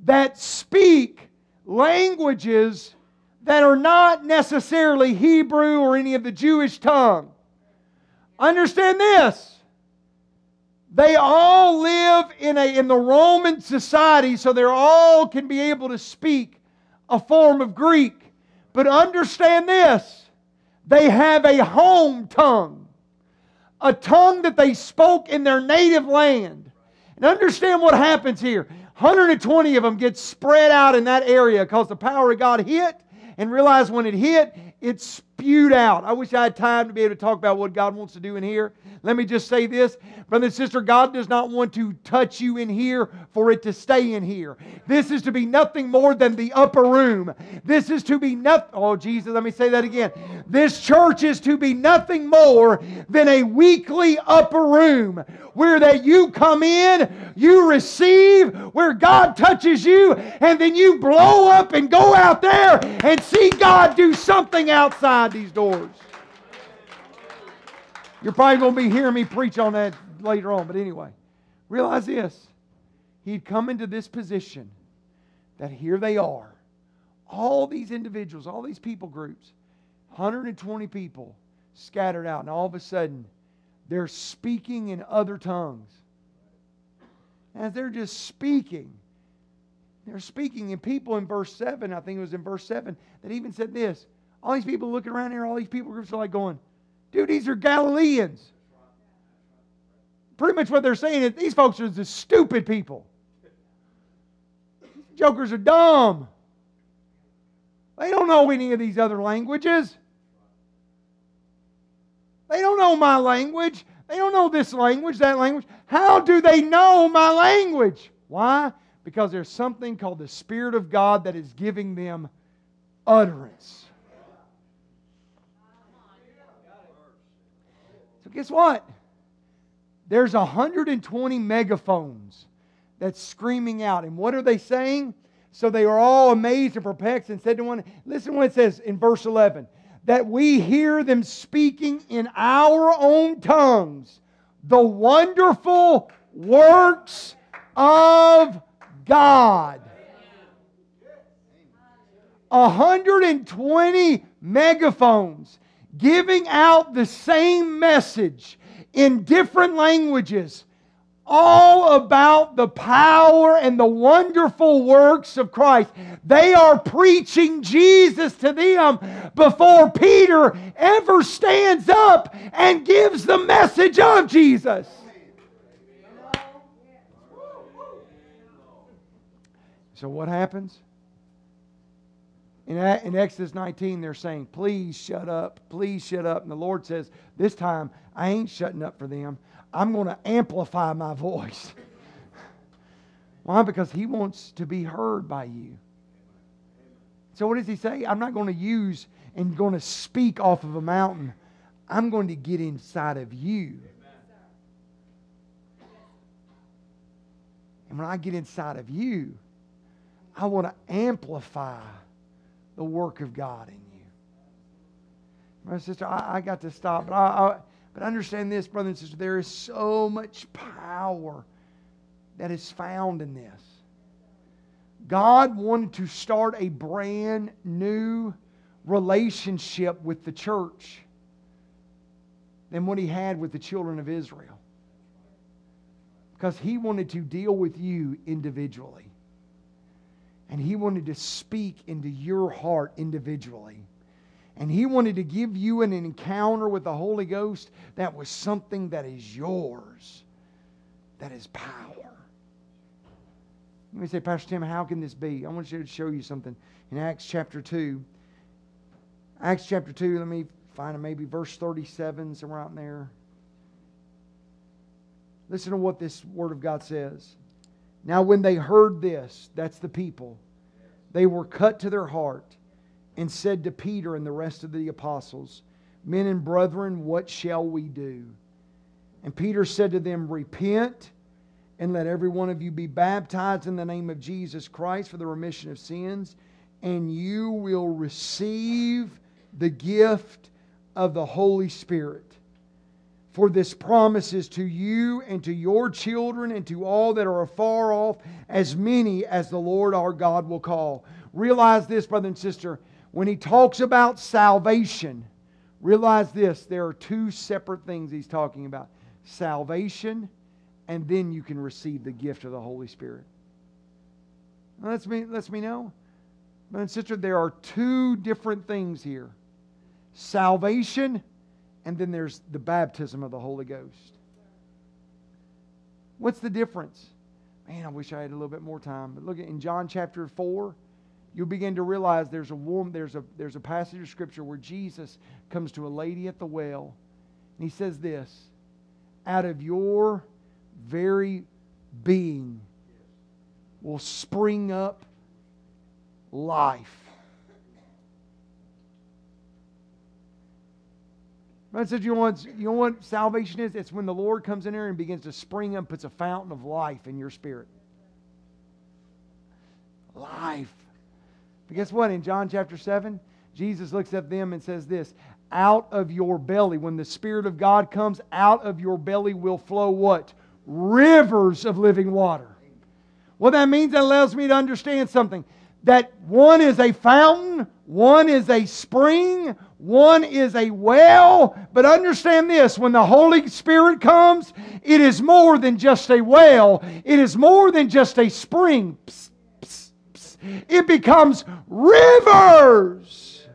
that speak languages that are not necessarily Hebrew or any of the Jewish tongue. Understand this. They all live in, a, in the Roman society, so they all can be able to speak a form of Greek. But understand this they have a home tongue a tongue that they spoke in their native land. And understand what happens here. 120 of them get spread out in that area because the power of God hit and realize when it hit, it spewed out. I wish I had time to be able to talk about what God wants to do in here. Let me just say this, brother and sister, God does not want to touch you in here for it to stay in here. This is to be nothing more than the upper room. This is to be nothing. Oh, Jesus, let me say that again. This church is to be nothing more than a weekly upper room where that you come in, you receive, where God touches you, and then you blow up and go out there and see God do something outside these doors. You're probably going to be hearing me preach on that later on, but anyway, realize this. He'd come into this position that here they are. All these individuals, all these people groups, 120 people scattered out, and all of a sudden, they're speaking in other tongues. As they're just speaking, they're speaking, and people in verse 7, I think it was in verse 7, that even said this. All these people looking around here, all these people groups are like going, dude, these are Galileans. Pretty much what they're saying is these folks are the stupid people. Jokers are dumb. They don't know any of these other languages. They don't know my language. They don't know this language, that language. How do they know my language? Why? Because there's something called the Spirit of God that is giving them utterance. So, guess what? There's 120 megaphones that's screaming out. And what are they saying? So they are all amazed and perplexed and said to one, listen what it says in verse 11 that we hear them speaking in our own tongues the wonderful works of God. 120 megaphones giving out the same message in different languages all about the power and the wonderful works of Christ. They are preaching Jesus to them before Peter ever stands up and gives the message of Jesus. So, what happens? In, Exodus 19, they're saying, Please shut up, please shut up. And the Lord says, This time, I ain't shutting up for them. I'm going to amplify my voice. Why? Because he wants to be heard by you. So, what does he say? I'm not going to use and going to speak off of a mountain. I'm going to get inside of you. And when I get inside of you, I want to amplify the work of God in you. My sister, I, I got to stop, but I, I, but understand this, brother and sister, there is so much power that is found in this. God wanted to start a brand new relationship with the church than what he had with the children of Israel. Because he wanted to deal with you individually. And he wanted to speak into your heart individually. And he wanted to give you an encounter with the Holy Ghost that was something that is yours, that is power. You may say, Pastor Tim, how can this be? I want you to show you something in Acts chapter 2. Acts chapter 2, let me find it, maybe verse 37, somewhere out there. Listen to what this word of God says. Now, when they heard this, that's the people, they were cut to their heart and said to Peter and the rest of the apostles, Men and brethren, what shall we do? And Peter said to them, Repent and let every one of you be baptized in the name of Jesus Christ for the remission of sins, and you will receive the gift of the Holy Spirit. For this promise is to you and to your children and to all that are afar off, as many as the Lord our God will call. Realize this, brother and sister. When he talks about salvation, realize this there are two separate things he's talking about salvation, and then you can receive the gift of the Holy Spirit. Let's me, let's me know. Brother and sister, there are two different things here salvation, and then there's the baptism of the Holy Ghost. What's the difference? Man, I wish I had a little bit more time. But look at in John chapter 4, you'll begin to realize there's a woman, there's a there's a passage of scripture where Jesus comes to a lady at the well, and he says this: out of your very being will spring up life. I said, you what, you know what salvation is? It's when the Lord comes in there and begins to spring up, puts a fountain of life in your spirit. Life. But guess what? In John chapter 7, Jesus looks at them and says this Out of your belly, when the Spirit of God comes, out of your belly will flow what? Rivers of living water. What that means, that allows me to understand something that one is a fountain, one is a spring, one is a well. But understand this when the Holy Spirit comes, it is more than just a well, it is more than just a spring. Psst. It becomes rivers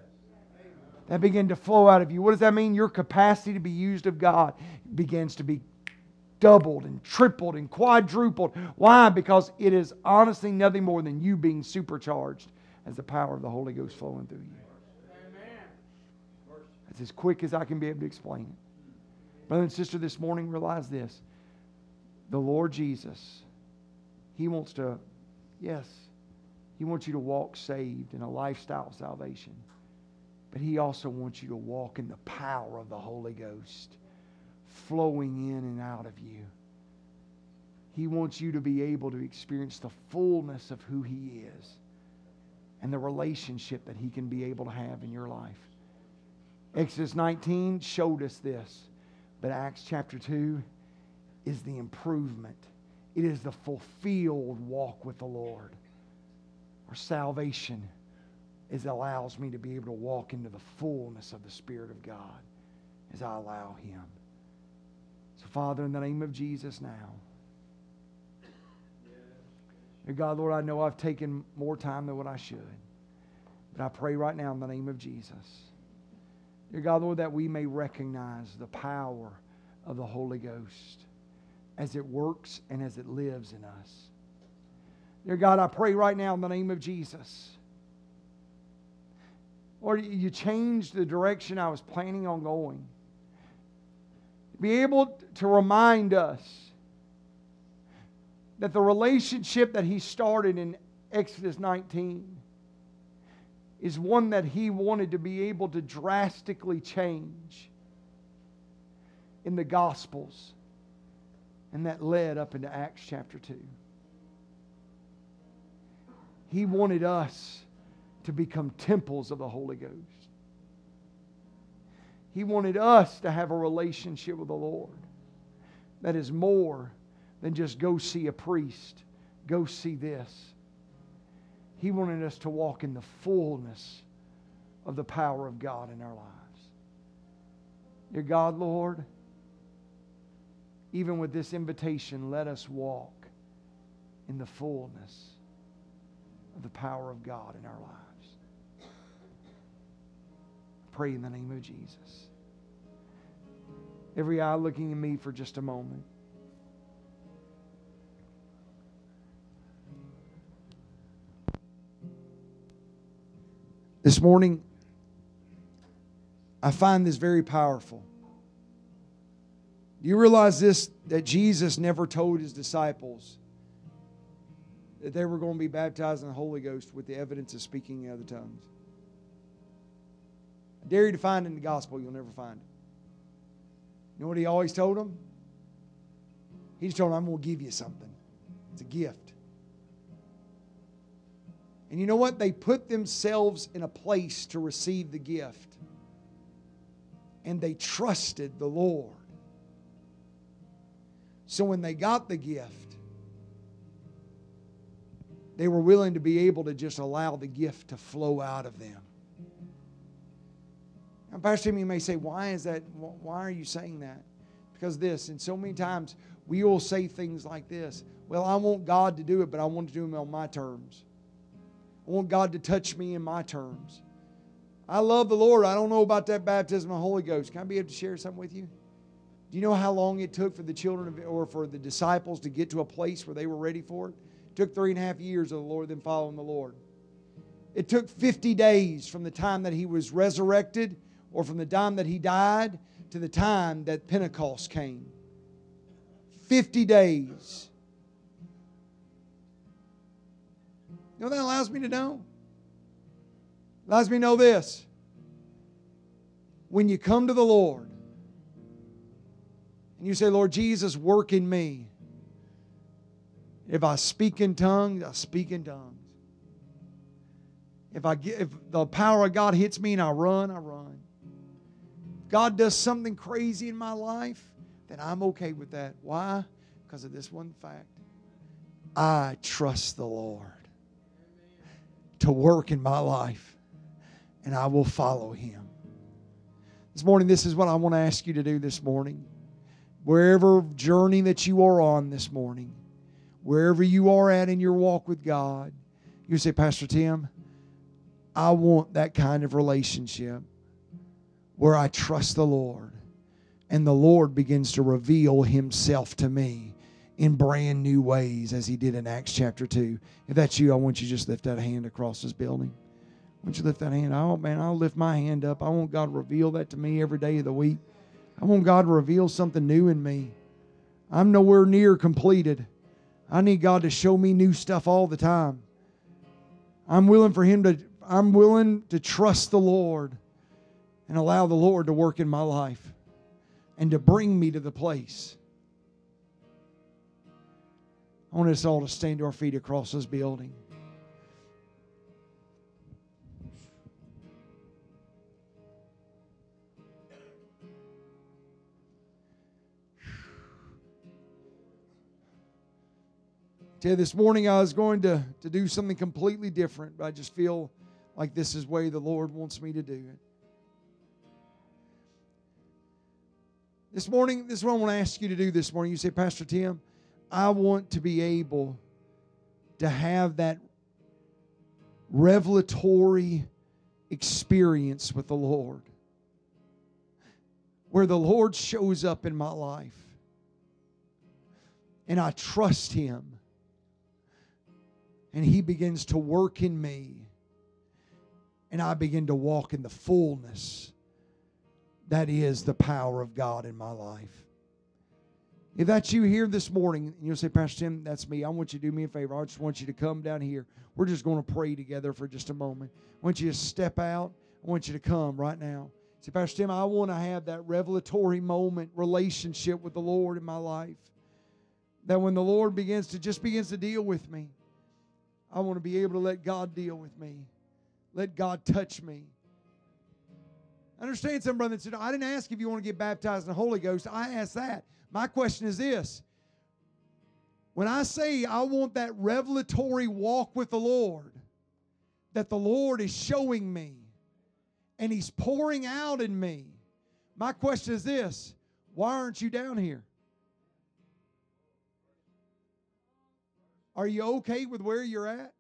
that begin to flow out of you. What does that mean? Your capacity to be used of God begins to be doubled and tripled and quadrupled. Why? Because it is honestly nothing more than you being supercharged as the power of the Holy Ghost flowing through you. That's as quick as I can be able to explain it. Brother and sister, this morning, realize this. The Lord Jesus, He wants to, yes, He wants you to walk saved in a lifestyle of salvation. But He also wants you to walk in the power of the Holy Ghost flowing in and out of you. He wants you to be able to experience the fullness of who He is and the relationship that He can be able to have in your life. Exodus 19 showed us this, but Acts chapter 2 is the improvement. It is the fulfilled walk with the Lord. Our salvation is allows me to be able to walk into the fullness of the Spirit of God as I allow Him. Father, in the name of Jesus now. Dear God, Lord, I know I've taken more time than what I should. But I pray right now in the name of Jesus. Dear God, Lord, that we may recognize the power of the Holy Ghost as it works and as it lives in us. Dear God, I pray right now in the name of Jesus. Lord, you changed the direction I was planning on going be able to remind us that the relationship that he started in Exodus 19 is one that he wanted to be able to drastically change in the Gospels. And that led up into Acts chapter 2. He wanted us to become temples of the Holy Ghost. He wanted us to have a relationship with the Lord that is more than just go see a priest, go see this. He wanted us to walk in the fullness of the power of God in our lives. Dear God, Lord, even with this invitation, let us walk in the fullness of the power of God in our lives. Pray in the name of Jesus. Every eye looking at me for just a moment. This morning, I find this very powerful. Do you realize this? That Jesus never told his disciples that they were going to be baptized in the Holy Ghost with the evidence of speaking in other tongues. Dare you to find in the gospel, you'll never find it. You know what he always told them? He just told them, I'm going to give you something. It's a gift. And you know what? They put themselves in a place to receive the gift. And they trusted the Lord. So when they got the gift, they were willing to be able to just allow the gift to flow out of them. Now, Pastor you may say, why is that? Why are you saying that? Because this, and so many times we will say things like this Well, I want God to do it, but I want to do it on my terms. I want God to touch me in my terms. I love the Lord. I don't know about that baptism of the Holy Ghost. Can I be able to share something with you? Do you know how long it took for the children of, or for the disciples to get to a place where they were ready for it? took three and a half years of the Lord, then following the Lord. It took 50 days from the time that he was resurrected or from the time that he died to the time that Pentecost came. 50 days. You know that allows me to know? It allows me to know this. When you come to the Lord and you say, Lord Jesus, work in me. If I speak in tongues, I speak in tongues. If I get, if the power of God hits me and I run, I run. God does something crazy in my life, then I'm okay with that. Why? Because of this one fact. I trust the Lord to work in my life, and I will follow Him. This morning, this is what I want to ask you to do this morning. Wherever journey that you are on this morning, wherever you are at in your walk with God, you say, Pastor Tim, I want that kind of relationship where I trust the Lord and the Lord begins to reveal Himself to me in brand new ways as He did in Acts chapter 2. If that's you, I want you to just lift that hand across this building. I want you to lift that hand. Oh, man, I'll lift my hand up. I want God to reveal that to me every day of the week. I want God to reveal something new in me. I'm nowhere near completed. I need God to show me new stuff all the time. I'm willing for him to I'm willing to trust the Lord and allow the Lord to work in my life and to bring me to the place. I want us all to stand to our feet across this building. Tell this morning I was going to, to do something completely different, but I just feel like this is the way the Lord wants me to do it. This morning, this is what I want to ask you to do this morning. You say, Pastor Tim, I want to be able to have that revelatory experience with the Lord where the Lord shows up in my life and I trust Him and He begins to work in me. And I begin to walk in the fullness that is the power of God in my life. If that's you here this morning, you'll say, Pastor Tim, that's me. I want you to do me a favor. I just want you to come down here. We're just going to pray together for just a moment. I want you to step out. I want you to come right now. Say, Pastor Tim, I want to have that revelatory moment, relationship with the Lord in my life. That when the Lord begins to just begins to deal with me, I want to be able to let God deal with me, let God touch me. Understand some brother and sister. I didn't ask if you want to get baptized in the Holy Ghost. I asked that. My question is this. When I say I want that revelatory walk with the Lord, that the Lord is showing me and He's pouring out in me, my question is this why aren't you down here? Are you okay with where you're at?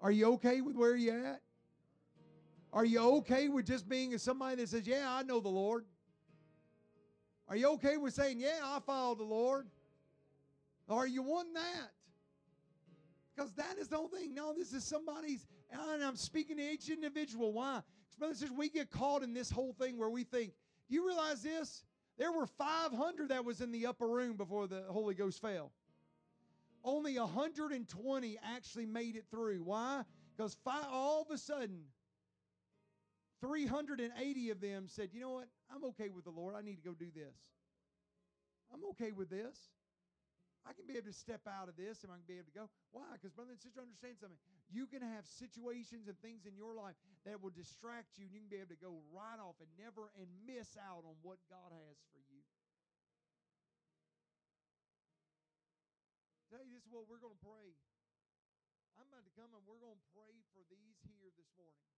Are you okay with where you're at? Are you okay with just being somebody that says, Yeah, I know the Lord? Are you okay with saying, Yeah, I follow the Lord? Or are you wanting that? Because that is the whole thing. No, this is somebody's, and I'm speaking to each individual. Why? Brothers and sisters, we get caught in this whole thing where we think, do you realize this? There were 500 that was in the upper room before the Holy Ghost fell. Only 120 actually made it through. Why? Because all of a sudden, 380 of them said, You know what? I'm okay with the Lord. I need to go do this. I'm okay with this. I can be able to step out of this and I can be able to go. Why? Because, brother and sister, understand something. You can have situations and things in your life that will distract you, and you can be able to go right off and never and miss out on what God has for you. Tell you this is what we're going to pray. I'm about to come and we're going to pray for these here this morning.